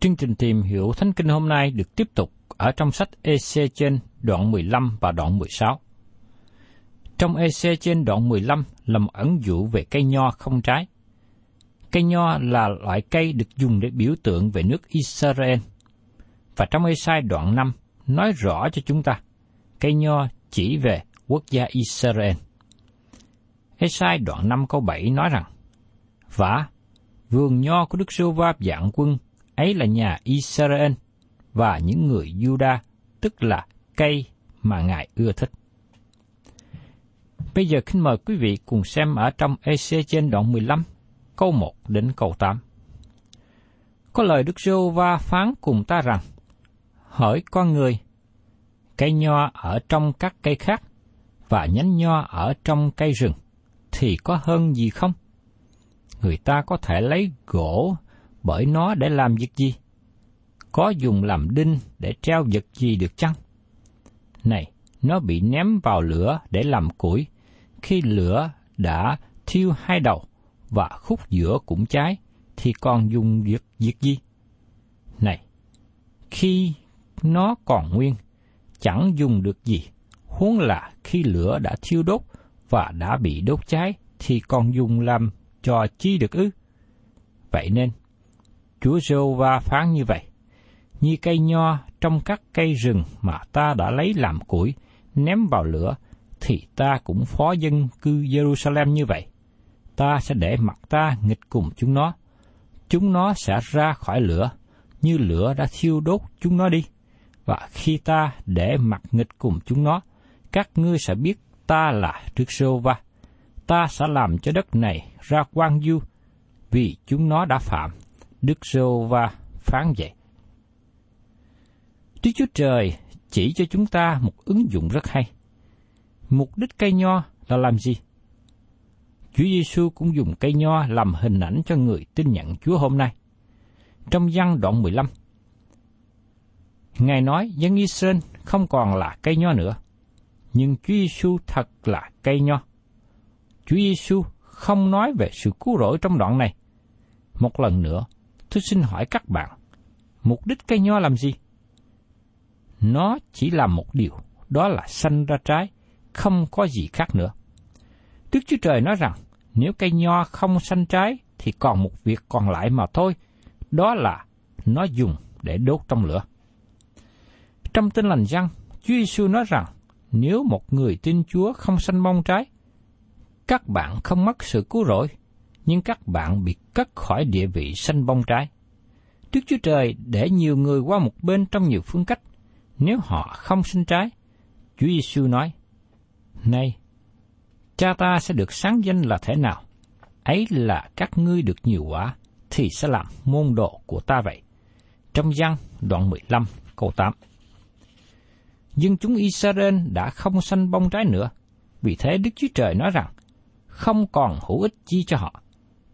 chương trình tìm hiểu Thánh Kinh hôm nay được tiếp tục ở trong sách EC trên đoạn 15 và đoạn 16. Trong EC trên đoạn 15 là một ẩn dụ về cây nho không trái. Cây nho là loại cây được dùng để biểu tượng về nước Israel. Và trong Esai đoạn 5 nói rõ cho chúng ta, cây nho chỉ về quốc gia Israel. Esai đoạn 5 câu 7 nói rằng, Và vườn nho của Đức Sưu Va dạng quân ấy là nhà Israel và những người Juda, tức là cây mà Ngài ưa thích. Bây giờ kính mời quý vị cùng xem ở trong EC trên đoạn 15, câu 1 đến câu 8. Có lời Đức Sô Va phán cùng ta rằng, Hỏi con người, cây nho ở trong các cây khác và nhánh nho ở trong cây rừng, thì có hơn gì không? Người ta có thể lấy gỗ bởi nó để làm việc gì? Có dùng làm đinh để treo vật gì được chăng? Này, nó bị ném vào lửa để làm củi, khi lửa đã thiêu hai đầu và khúc giữa cũng cháy, thì còn dùng việc việc gì? Này, khi nó còn nguyên, chẳng dùng được gì, huống là khi lửa đã thiêu đốt và đã bị đốt cháy, thì còn dùng làm cho chi được ư? Vậy nên, Chúa giê va phán như vậy, như cây nho trong các cây rừng mà ta đã lấy làm củi, ném vào lửa, thì ta cũng phó dân cư Jerusalem như vậy. Ta sẽ để mặt ta nghịch cùng chúng nó. Chúng nó sẽ ra khỏi lửa, như lửa đã thiêu đốt chúng nó đi. Và khi ta để mặt nghịch cùng chúng nó, các ngươi sẽ biết ta là Đức Sô Va. Ta sẽ làm cho đất này ra quang du, vì chúng nó đã phạm. Đức Sô Va phán vậy. Đức Chúa Trời chỉ cho chúng ta một ứng dụng rất hay. Mục đích cây nho là làm gì? Chúa Giêsu cũng dùng cây nho làm hình ảnh cho người tin nhận Chúa hôm nay. Trong văn đoạn 15, Ngài nói dân Israel không còn là cây nho nữa, nhưng Chúa Giêsu thật là cây nho. Chúa Giêsu không nói về sự cứu rỗi trong đoạn này. Một lần nữa, tôi xin hỏi các bạn, mục đích cây nho làm gì? Nó chỉ làm một điều, đó là sanh ra trái, không có gì khác nữa. Đức Chúa Trời nói rằng, nếu cây nho không sanh trái, thì còn một việc còn lại mà thôi, đó là nó dùng để đốt trong lửa. Trong tin lành răng, Chúa Giêsu nói rằng nếu một người tin Chúa không sanh bông trái, các bạn không mất sự cứu rỗi, nhưng các bạn bị cất khỏi địa vị sanh bông trái. Đức Chúa Trời để nhiều người qua một bên trong nhiều phương cách. Nếu họ không sinh trái, Chúa Giêsu nói, Này, cha ta sẽ được sáng danh là thế nào? Ấy là các ngươi được nhiều quả, thì sẽ làm môn đồ của ta vậy. Trong văn đoạn 15 câu 8 Nhưng chúng Israel đã không sanh bông trái nữa, vì thế Đức Chúa Trời nói rằng, không còn hữu ích chi cho họ,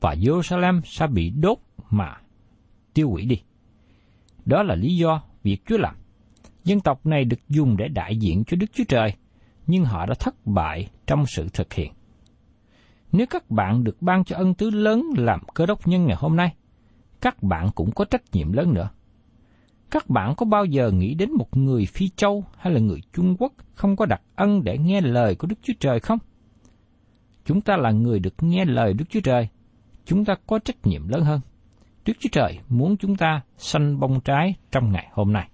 và Jerusalem sẽ bị đốt mà tiêu hủy đi. Đó là lý do việc Chúa làm. Dân tộc này được dùng để đại diện cho Đức Chúa Trời, nhưng họ đã thất bại trong sự thực hiện. Nếu các bạn được ban cho ân tứ lớn làm cơ đốc nhân ngày hôm nay, các bạn cũng có trách nhiệm lớn nữa. Các bạn có bao giờ nghĩ đến một người Phi Châu hay là người Trung Quốc không có đặc ân để nghe lời của Đức Chúa Trời không? Chúng ta là người được nghe lời Đức Chúa Trời, chúng ta có trách nhiệm lớn hơn. Đức Chúa Trời muốn chúng ta sanh bông trái trong ngày hôm nay.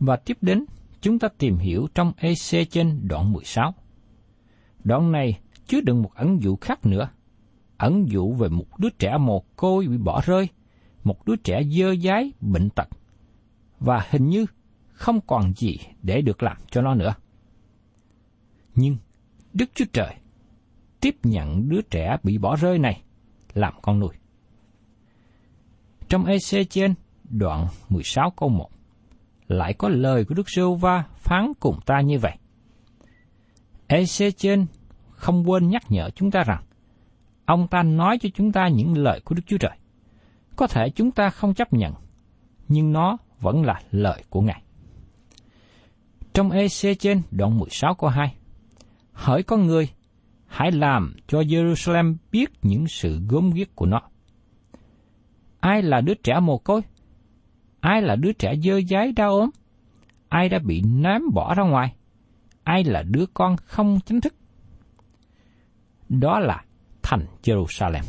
Và tiếp đến, chúng ta tìm hiểu trong EC trên đoạn 16. Đoạn này chứa đựng một ẩn dụ khác nữa. Ẩn dụ về một đứa trẻ mồ côi bị bỏ rơi, một đứa trẻ dơ dái, bệnh tật. Và hình như không còn gì để được làm cho nó nữa. Nhưng Đức Chúa Trời tiếp nhận đứa trẻ bị bỏ rơi này làm con nuôi. Trong EC trên đoạn 16 câu 1 lại có lời của Đức Sưu Va phán cùng ta như vậy. EC trên không quên nhắc nhở chúng ta rằng ông ta nói cho chúng ta những lời của Đức Chúa Trời. Có thể chúng ta không chấp nhận, nhưng nó vẫn là lời của Ngài. Trong EC trên đoạn 16 câu 2 Hỡi con người, hãy làm cho Jerusalem biết những sự gớm ghiếc của nó. Ai là đứa trẻ mồ côi? Ai là đứa trẻ dơ dái đau ốm? Ai đã bị ném bỏ ra ngoài? Ai là đứa con không chính thức? Đó là thành Jerusalem.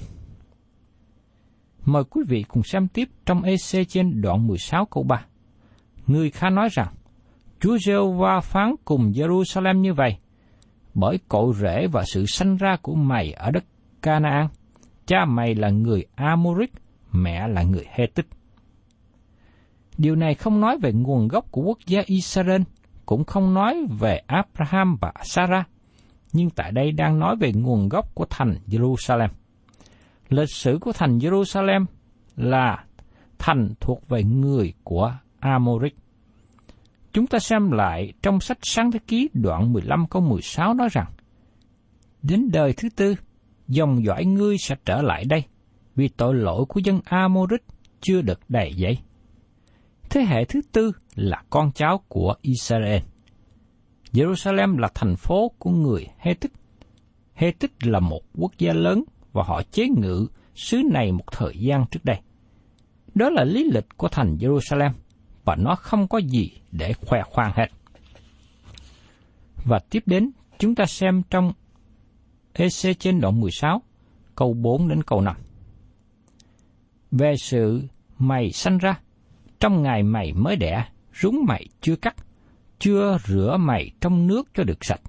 Mời quý vị cùng xem tiếp trong EC trên đoạn 16 câu 3. Người Kha nói rằng, Chúa giê va phán cùng Jerusalem như vậy, bởi cội rễ và sự sanh ra của mày ở đất Canaan. Cha mày là người Amoric, mẹ là người Hethit. Điều này không nói về nguồn gốc của quốc gia Israel, cũng không nói về Abraham và Sarah, nhưng tại đây đang nói về nguồn gốc của thành Jerusalem. Lịch sử của thành Jerusalem là thành thuộc về người của Amoric. Chúng ta xem lại trong sách Sáng Thế Ký đoạn 15 câu 16 nói rằng, Đến đời thứ tư, dòng dõi ngươi sẽ trở lại đây, vì tội lỗi của dân Amorit chưa được đầy dậy. Thế hệ thứ tư là con cháu của Israel. Jerusalem là thành phố của người Hethit. Hethit là một quốc gia lớn và họ chế ngự xứ này một thời gian trước đây. Đó là lý lịch của thành Jerusalem và nó không có gì để khoe khoang hết. Và tiếp đến, chúng ta xem trong EC trên đoạn 16, câu 4 đến câu 5. Về sự mày sanh ra, trong ngày mày mới đẻ, rúng mày chưa cắt, chưa rửa mày trong nước cho được sạch,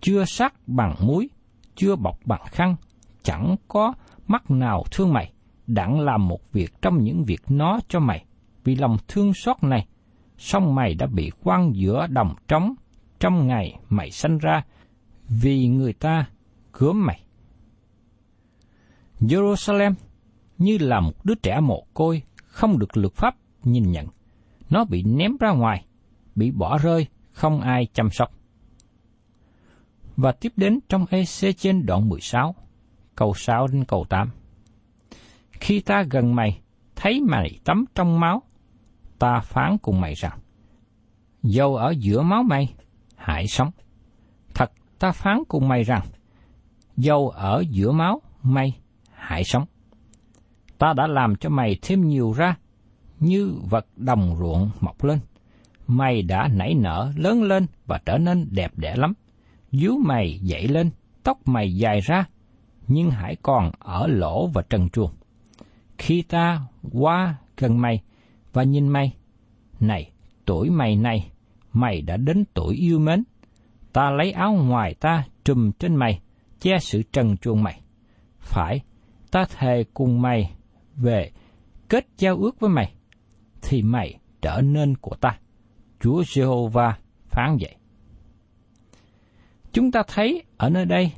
chưa sắc bằng muối, chưa bọc bằng khăn, chẳng có mắt nào thương mày, đặng làm một việc trong những việc nó cho mày, vì lòng thương xót này, song mày đã bị quăng giữa đồng trống trong ngày mày sanh ra, vì người ta cướm mày. Jerusalem như là một đứa trẻ mồ côi không được luật pháp nhìn nhận. Nó bị ném ra ngoài, bị bỏ rơi, không ai chăm sóc. Và tiếp đến trong EC trên đoạn 16, câu 6 đến câu 8. Khi ta gần mày, thấy mày tắm trong máu, ta phán cùng mày rằng, dầu ở giữa máu mày, hãy sống. Thật ta phán cùng mày rằng, dầu ở giữa máu mày, hãy sống. Ta đã làm cho mày thêm nhiều ra, như vật đồng ruộng mọc lên. Mày đã nảy nở lớn lên và trở nên đẹp đẽ lắm. Dú mày dậy lên, tóc mày dài ra, nhưng hãy còn ở lỗ và trần truồng khi ta qua gần mày và nhìn mày, này, tuổi mày này, mày đã đến tuổi yêu mến. Ta lấy áo ngoài ta trùm trên mày, che sự trần truồng mày. Phải, ta thề cùng mày về kết giao ước với mày, thì mày trở nên của ta. Chúa Jehovah phán vậy. Chúng ta thấy ở nơi đây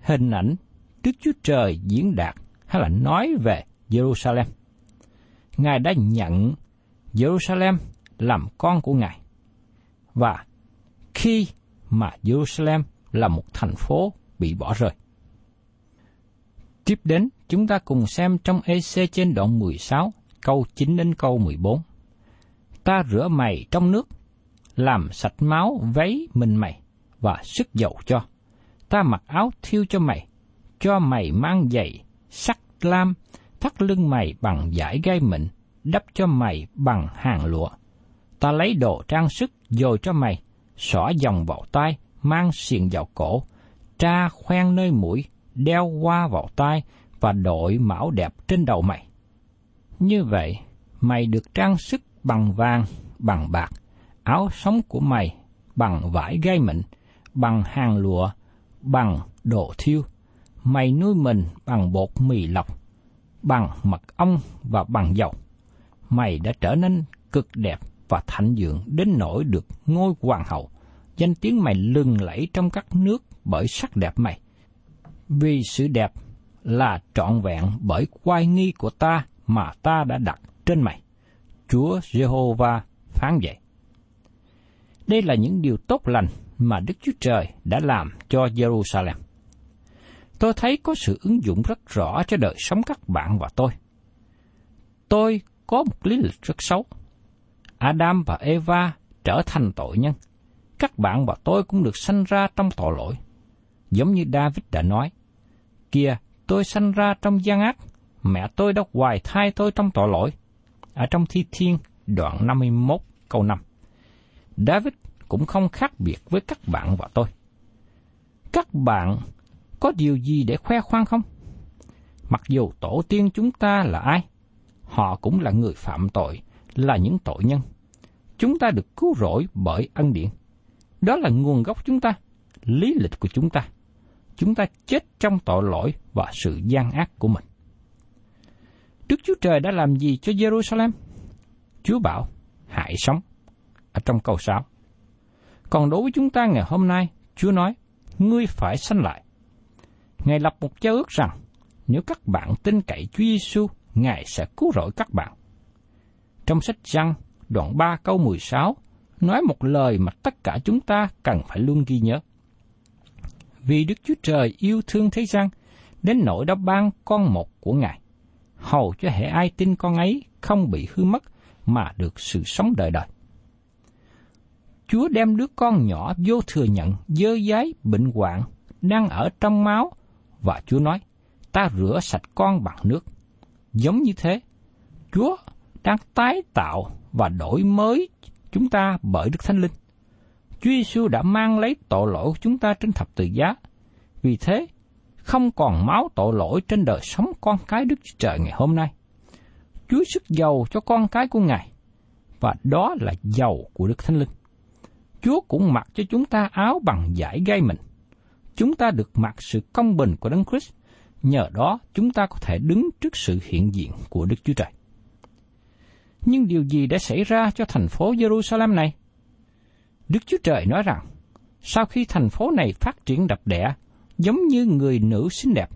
hình ảnh Đức Chúa Trời diễn đạt hay là nói về Jerusalem. Ngài đã nhận Jerusalem làm con của Ngài. Và khi mà Jerusalem là một thành phố bị bỏ rơi. Tiếp đến, chúng ta cùng xem trong EC trên đoạn 16, câu 9 đến câu 14. Ta rửa mày trong nước, làm sạch máu váy mình mày, và sức dầu cho. Ta mặc áo thiêu cho mày, cho mày mang giày, sắc lam, thắt lưng mày bằng giải gai mịn, đắp cho mày bằng hàng lụa. Ta lấy đồ trang sức dồi cho mày, xỏ dòng vào tay, mang xiềng vào cổ, tra khoen nơi mũi, đeo qua vào tay và đội mão đẹp trên đầu mày. Như vậy, mày được trang sức bằng vàng, bằng bạc, áo sống của mày bằng vải gai mịn, bằng hàng lụa, bằng đồ thiêu. Mày nuôi mình bằng bột mì lọc, bằng mật ong và bằng dầu. Mày đã trở nên cực đẹp và thạnh dưỡng đến nỗi được ngôi hoàng hậu. Danh tiếng mày lừng lẫy trong các nước bởi sắc đẹp mày. Vì sự đẹp là trọn vẹn bởi quai nghi của ta mà ta đã đặt trên mày. Chúa Jehovah phán vậy. Đây là những điều tốt lành mà Đức Chúa Trời đã làm cho Jerusalem. Tôi thấy có sự ứng dụng rất rõ cho đời sống các bạn và tôi. Tôi có một lý lịch rất xấu. Adam và Eva trở thành tội nhân. Các bạn và tôi cũng được sanh ra trong tội lỗi. Giống như David đã nói, kia tôi sanh ra trong gian ác, mẹ tôi đã hoài thai tôi trong tội lỗi. Ở trong Thi Thiên, đoạn 51, câu 5. David cũng không khác biệt với các bạn và tôi. Các bạn có điều gì để khoe khoang không? Mặc dù tổ tiên chúng ta là ai, họ cũng là người phạm tội, là những tội nhân. Chúng ta được cứu rỗi bởi ân điển. Đó là nguồn gốc chúng ta, lý lịch của chúng ta. Chúng ta chết trong tội lỗi và sự gian ác của mình. Đức Chúa Trời đã làm gì cho Jerusalem? Chúa bảo, hãy sống. Ở trong câu 6. Còn đối với chúng ta ngày hôm nay, Chúa nói, ngươi phải sanh lại. Ngài lập một giao ước rằng, nếu các bạn tin cậy Chúa Giêsu, Ngài sẽ cứu rỗi các bạn. Trong sách Giăng, đoạn 3 câu 16, nói một lời mà tất cả chúng ta cần phải luôn ghi nhớ. Vì Đức Chúa Trời yêu thương thế gian, đến nỗi đã ban con một của Ngài, hầu cho hệ ai tin con ấy không bị hư mất, mà được sự sống đời đời. Chúa đem đứa con nhỏ vô thừa nhận dơ dái, bệnh hoạn đang ở trong máu và Chúa nói, ta rửa sạch con bằng nước. Giống như thế, Chúa đang tái tạo và đổi mới chúng ta bởi Đức Thánh Linh. Chúa Giêsu đã mang lấy tội lỗi của chúng ta trên thập tự giá. Vì thế, không còn máu tội lỗi trên đời sống con cái Đức Chúa Trời ngày hôm nay. Chúa sức giàu cho con cái của Ngài, và đó là giàu của Đức Thánh Linh. Chúa cũng mặc cho chúng ta áo bằng giải gai mình. Chúng ta được mặc sự công bình của Đấng Christ, nhờ đó chúng ta có thể đứng trước sự hiện diện của Đức Chúa Trời. Nhưng điều gì đã xảy ra cho thành phố Jerusalem này? Đức Chúa Trời nói rằng, sau khi thành phố này phát triển đập đẻ, giống như người nữ xinh đẹp,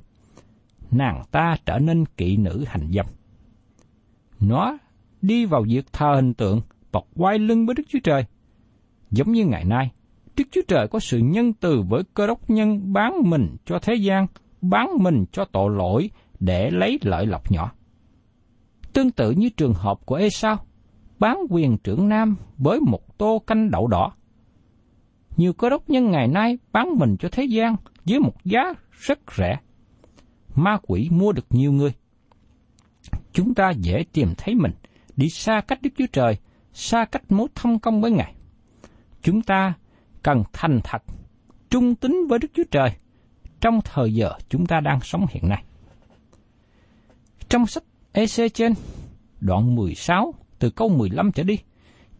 nàng ta trở nên kỵ nữ hành dâm. Nó đi vào việc thờ hình tượng và quay lưng với Đức Chúa Trời – Giống như ngày nay, Đức Chúa Trời có sự nhân từ với cơ đốc nhân bán mình cho thế gian, bán mình cho tội lỗi để lấy lợi lộc nhỏ. Tương tự như trường hợp của Esau, bán quyền trưởng nam với một tô canh đậu đỏ. Nhiều cơ đốc nhân ngày nay bán mình cho thế gian với một giá rất rẻ. Ma quỷ mua được nhiều người. Chúng ta dễ tìm thấy mình đi xa cách Đức Chúa Trời, xa cách mối thông công với Ngài chúng ta cần thành thật, trung tín với Đức Chúa Trời trong thời giờ chúng ta đang sống hiện nay. Trong sách EC trên đoạn 16 từ câu 15 trở đi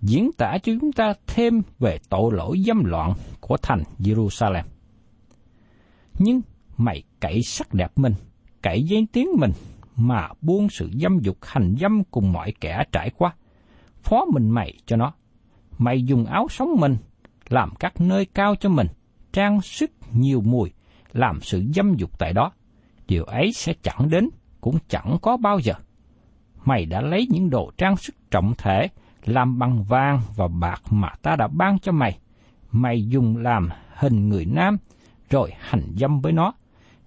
diễn tả cho chúng ta thêm về tội lỗi dâm loạn của thành Jerusalem. Nhưng mày cậy sắc đẹp mình, cậy danh tiếng mình mà buông sự dâm dục hành dâm cùng mọi kẻ trải qua. Phó mình mày cho nó. Mày dùng áo sống mình, làm các nơi cao cho mình, trang sức nhiều mùi, làm sự dâm dục tại đó. Điều ấy sẽ chẳng đến, cũng chẳng có bao giờ. Mày đã lấy những đồ trang sức trọng thể, làm bằng vàng và bạc mà ta đã ban cho mày. Mày dùng làm hình người nam, rồi hành dâm với nó.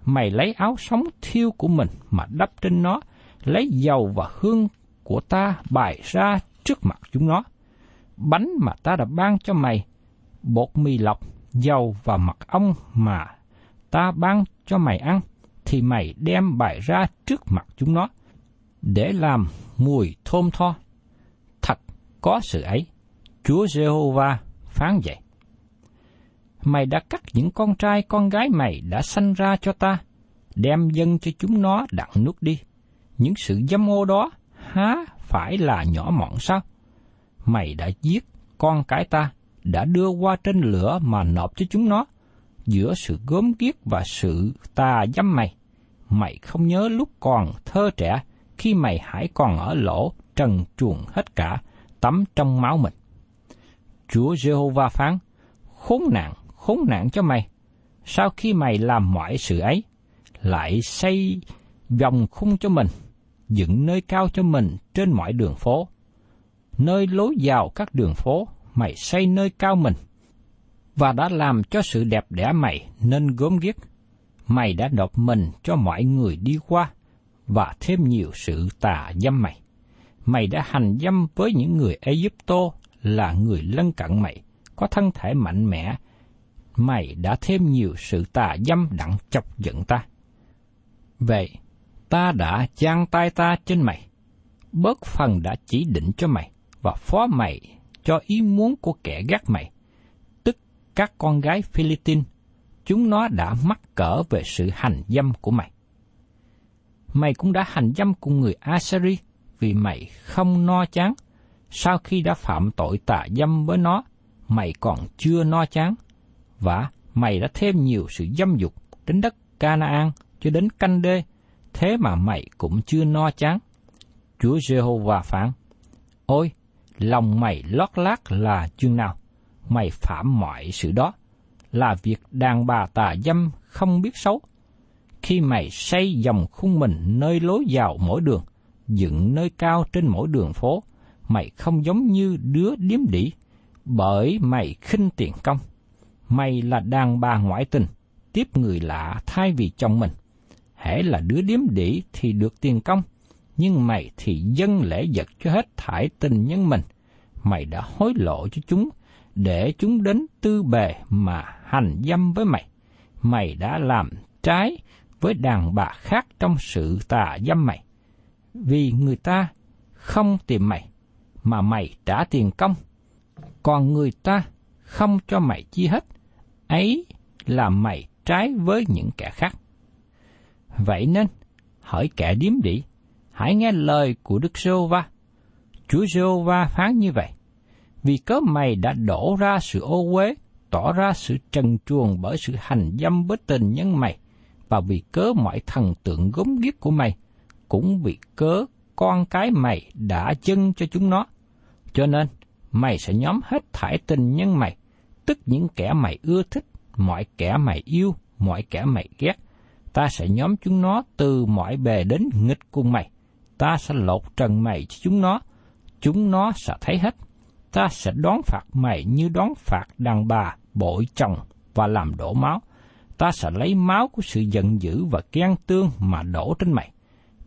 Mày lấy áo sống thiêu của mình mà đắp trên nó, lấy dầu và hương của ta bày ra trước mặt chúng nó. Bánh mà ta đã ban cho mày, bột mì lọc, dầu và mật ong mà ta ban cho mày ăn, thì mày đem bày ra trước mặt chúng nó, để làm mùi thơm tho. Thật có sự ấy, Chúa Giê-hô-va phán vậy. Mày đã cắt những con trai con gái mày đã sanh ra cho ta, đem dân cho chúng nó đặng nuốt đi. Những sự dâm ô đó há phải là nhỏ mọn sao? Mày đã giết con cái ta, đã đưa qua trên lửa mà nộp cho chúng nó. Giữa sự gớm ghiếc và sự tà dâm mày, mày không nhớ lúc còn thơ trẻ, khi mày hãy còn ở lỗ trần truồng hết cả, tắm trong máu mình. Chúa Jehovah phán, khốn nạn, khốn nạn cho mày. Sau khi mày làm mọi sự ấy, lại xây vòng khung cho mình, dựng nơi cao cho mình trên mọi đường phố. Nơi lối vào các đường phố, mày xây nơi cao mình, và đã làm cho sự đẹp đẽ mày nên gốm ghiếc. Mày đã nộp mình cho mọi người đi qua, và thêm nhiều sự tà dâm mày. Mày đã hành dâm với những người Egypto là người lân cận mày, có thân thể mạnh mẽ. Mày đã thêm nhiều sự tà dâm đặng chọc giận ta. Vậy, ta đã giang tay ta trên mày, bớt phần đã chỉ định cho mày, và phó mày cho ý muốn của kẻ gác mày, tức các con gái Philippines, chúng nó đã mắc cỡ về sự hành dâm của mày. Mày cũng đã hành dâm cùng người Assyri vì mày không no chán. Sau khi đã phạm tội tà dâm với nó, mày còn chưa no chán. Và mày đã thêm nhiều sự dâm dục đến đất Canaan cho đến canh đê, thế mà mày cũng chưa no chán. Chúa Giê-hô-va phán, Ôi, lòng mày lót lát là chương nào? Mày phạm mọi sự đó, là việc đàn bà tà dâm không biết xấu. Khi mày xây dòng khung mình nơi lối vào mỗi đường, dựng nơi cao trên mỗi đường phố, mày không giống như đứa điếm đỉ, bởi mày khinh tiền công. Mày là đàn bà ngoại tình, tiếp người lạ thay vì chồng mình. Hễ là đứa điếm đỉ thì được tiền công, nhưng mày thì dân lễ vật cho hết thải tình nhân mình. Mày đã hối lộ cho chúng, để chúng đến tư bề mà hành dâm với mày. Mày đã làm trái với đàn bà khác trong sự tà dâm mày. Vì người ta không tìm mày, mà mày trả tiền công. Còn người ta không cho mày chi hết, ấy là mày trái với những kẻ khác. Vậy nên, hỏi kẻ điếm đỉ, hãy nghe lời của Đức Sô va Chúa giê va phán như vậy, vì cớ mày đã đổ ra sự ô uế, tỏ ra sự trần truồng bởi sự hành dâm với tình nhân mày, và vì cớ mọi thần tượng gốm ghiếc của mày, cũng vì cớ con cái mày đã chân cho chúng nó. Cho nên, mày sẽ nhóm hết thải tình nhân mày, tức những kẻ mày ưa thích, mọi kẻ mày yêu, mọi kẻ mày ghét. Ta sẽ nhóm chúng nó từ mọi bề đến nghịch cùng mày. Ta sẽ lột trần mày cho chúng nó, chúng nó sẽ thấy hết. Ta sẽ đón phạt mày như đón phạt đàn bà, bội chồng và làm đổ máu ta sẽ lấy máu của sự giận dữ và ghen tương mà đổ trên mày.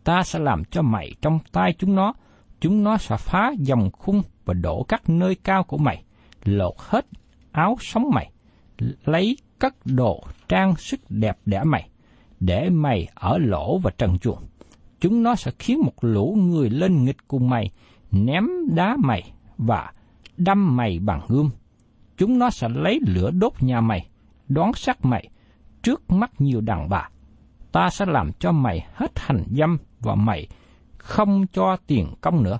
Ta sẽ làm cho mày trong tay chúng nó, chúng nó sẽ phá dòng khung và đổ các nơi cao của mày, lột hết áo sống mày, lấy cất đồ trang sức đẹp đẽ mày, để mày ở lỗ và trần chuồng. Chúng nó sẽ khiến một lũ người lên nghịch cùng mày, ném đá mày và đâm mày bằng gươm. Chúng nó sẽ lấy lửa đốt nhà mày, đón sát mày, trước mắt nhiều đàn bà. Ta sẽ làm cho mày hết hành dâm và mày không cho tiền công nữa.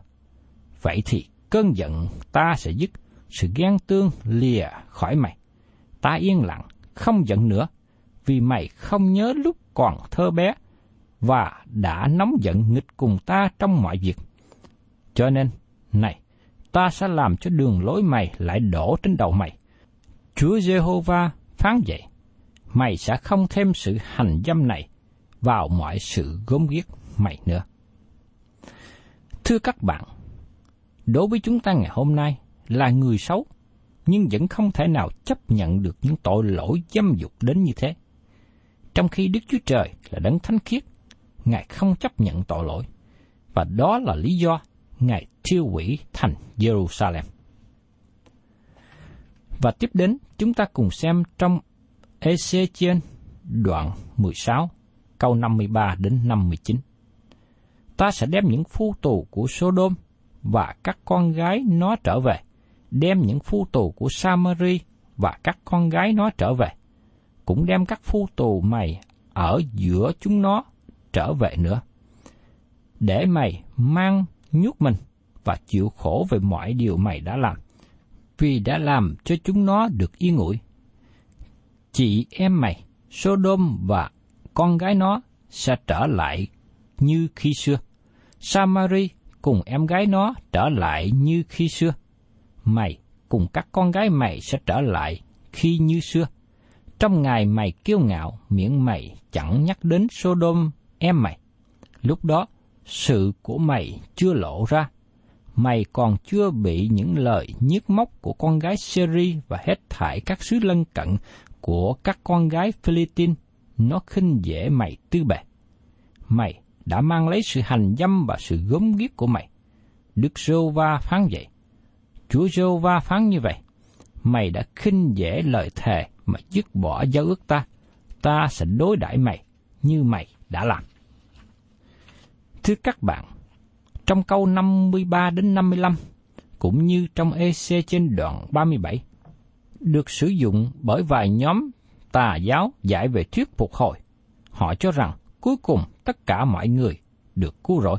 Vậy thì cơn giận ta sẽ dứt, sự ghen tương lìa khỏi mày. Ta yên lặng, không giận nữa, vì mày không nhớ lúc còn thơ bé và đã nóng giận nghịch cùng ta trong mọi việc. Cho nên, này, ta sẽ làm cho đường lối mày lại đổ trên đầu mày. Chúa Giê-hô-va phán vậy, mày sẽ không thêm sự hành dâm này vào mọi sự gốm ghiếc mày nữa. Thưa các bạn, đối với chúng ta ngày hôm nay là người xấu, nhưng vẫn không thể nào chấp nhận được những tội lỗi dâm dục đến như thế. Trong khi Đức Chúa Trời là đấng thánh khiết, Ngài không chấp nhận tội lỗi, và đó là lý do Ngài thiêu hủy thành Jerusalem. Và tiếp đến, chúng ta cùng xem trong Ezechiel đoạn 16, câu 53 đến 59. Ta sẽ đem những phu tù của Sodom và các con gái nó trở về, đem những phu tù của Samari và các con gái nó trở về, cũng đem các phu tù mày ở giữa chúng nó trở về nữa. Để mày mang nhút mình và chịu khổ về mọi điều mày đã làm, vì đã làm cho chúng nó được yên ủi. Chị em mày, Sodom và con gái nó sẽ trở lại như khi xưa. Samari cùng em gái nó trở lại như khi xưa. Mày cùng các con gái mày sẽ trở lại khi như xưa. Trong ngày mày kiêu ngạo, miệng mày chẳng nhắc đến Sodom em mày. Lúc đó, sự của mày chưa lộ ra. Mày còn chưa bị những lời nhức móc của con gái Seri và hết thải các xứ lân cận của các con gái Philippines. Nó khinh dễ mày tư bề. Mày đã mang lấy sự hành dâm và sự gớm ghiếc của mày. Đức Rô Va phán vậy. Chúa Rô Va phán như vậy. Mày đã khinh dễ lời thề mà dứt bỏ giao ước ta. Ta sẽ đối đãi mày như mày đã làm. Thưa các bạn, trong câu 53 đến 55, cũng như trong EC trên đoạn 37, được sử dụng bởi vài nhóm tà giáo giải về thuyết phục hồi. Họ cho rằng cuối cùng tất cả mọi người được cứu rỗi.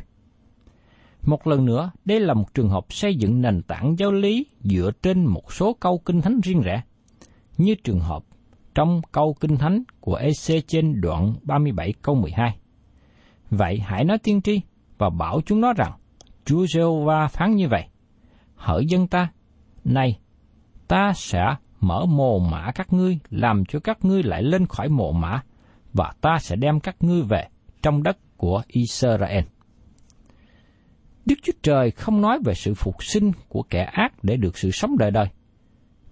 Một lần nữa, đây là một trường hợp xây dựng nền tảng giáo lý dựa trên một số câu kinh thánh riêng rẽ, như trường hợp trong câu kinh thánh của EC trên đoạn 37 câu 12. Vậy hãy nói tiên tri và bảo chúng nó rằng, Chúa giê va phán như vậy, hỡi dân ta, này, ta sẽ mở mồ mã các ngươi, làm cho các ngươi lại lên khỏi mồ mã, và ta sẽ đem các ngươi về trong đất của Israel. Đức Chúa Trời không nói về sự phục sinh của kẻ ác để được sự sống đời đời.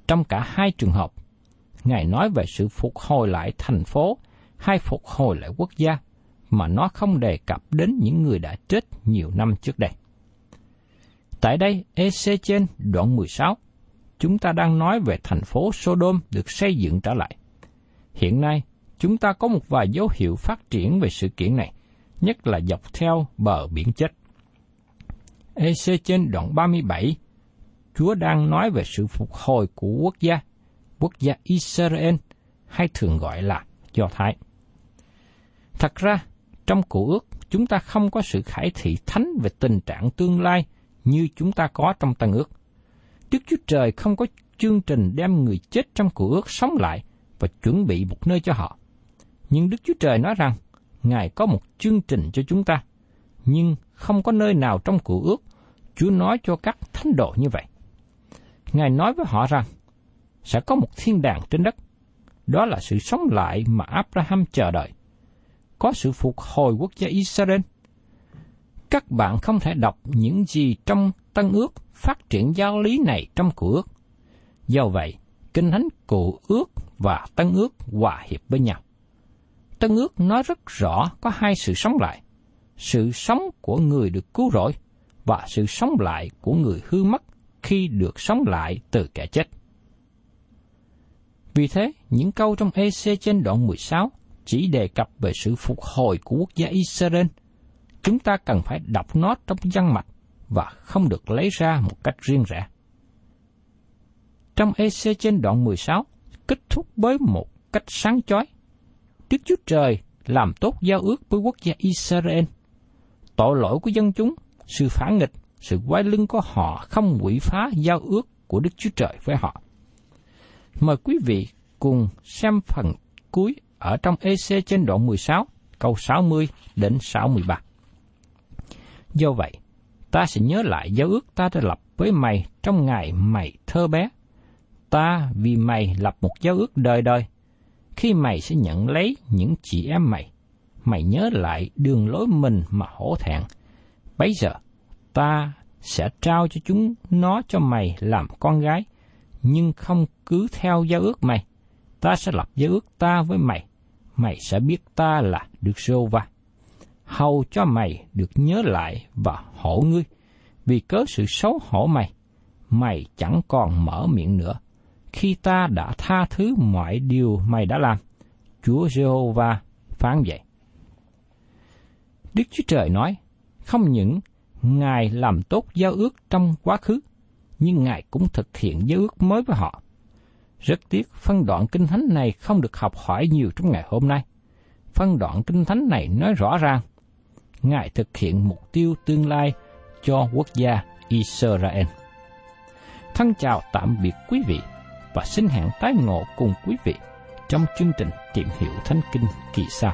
Trong cả hai trường hợp, Ngài nói về sự phục hồi lại thành phố hay phục hồi lại quốc gia, mà nó không đề cập đến những người đã chết nhiều năm trước đây. Tại đây, EC trên đoạn 16, chúng ta đang nói về thành phố Sodom được xây dựng trở lại. Hiện nay, chúng ta có một vài dấu hiệu phát triển về sự kiện này, nhất là dọc theo bờ biển chết. EC trên đoạn 37, Chúa đang nói về sự phục hồi của quốc gia, quốc gia Israel, hay thường gọi là Do Thái. Thật ra, trong cụ ước, chúng ta không có sự khải thị thánh về tình trạng tương lai như chúng ta có trong Tân ước. Đức Chúa Trời không có chương trình đem người chết trong cụ ước sống lại và chuẩn bị một nơi cho họ. Nhưng Đức Chúa Trời nói rằng, Ngài có một chương trình cho chúng ta, nhưng không có nơi nào trong cụ ước Chúa nói cho các thánh đồ như vậy. Ngài nói với họ rằng, sẽ có một thiên đàng trên đất. Đó là sự sống lại mà Abraham chờ đợi. Có sự phục hồi quốc gia Israel. Các bạn không thể đọc những gì trong Tân ước phát triển giáo lý này trong Cựu ước. Do vậy, Kinh Thánh cụ ước và Tân ước hòa hiệp với nhau. Tân ước nói rất rõ có hai sự sống lại. Sự sống của người được cứu rỗi và sự sống lại của người hư mất khi được sống lại từ kẻ chết. Vì thế, những câu trong EC trên đoạn 16 chỉ đề cập về sự phục hồi của quốc gia Israel. Chúng ta cần phải đọc nó trong văn mạch và không được lấy ra một cách riêng rẽ. Trong EC trên đoạn 16, kết thúc với một cách sáng chói. Đức Chúa Trời làm tốt giao ước với quốc gia Israel. tội lỗi của dân chúng, sự phản nghịch, sự quay lưng của họ không quỷ phá giao ước của Đức Chúa Trời với họ. Mời quý vị cùng xem phần cuối ở trong EC trên đoạn 16, câu 60 đến 63. Do vậy, ta sẽ nhớ lại giao ước ta đã lập với mày trong ngày mày thơ bé. Ta vì mày lập một giao ước đời đời, khi mày sẽ nhận lấy những chị em mày, mày nhớ lại đường lối mình mà hổ thẹn. bây giờ, ta sẽ trao cho chúng nó cho mày làm con gái, nhưng không cứ theo giao ước mày. Ta sẽ lập giao ước ta với mày, mày sẽ biết ta là Đức Sô va. Hầu cho mày được nhớ lại và hổ ngươi, vì cớ sự xấu hổ mày, mày chẳng còn mở miệng nữa. Khi ta đã tha thứ mọi điều mày đã làm, Chúa Giê-hô-va phán vậy. Đức Chúa Trời nói, không những Ngài làm tốt giao ước trong quá khứ, nhưng Ngài cũng thực hiện giao ước mới với họ. Rất tiếc, phân đoạn kinh thánh này không được học hỏi nhiều trong ngày hôm nay. Phân đoạn kinh thánh này nói rõ ràng, Ngài thực hiện mục tiêu tương lai cho quốc gia Israel. Thân chào tạm biệt quý vị và xin hẹn tái ngộ cùng quý vị trong chương trình tìm hiểu Thánh Kinh kỳ sau.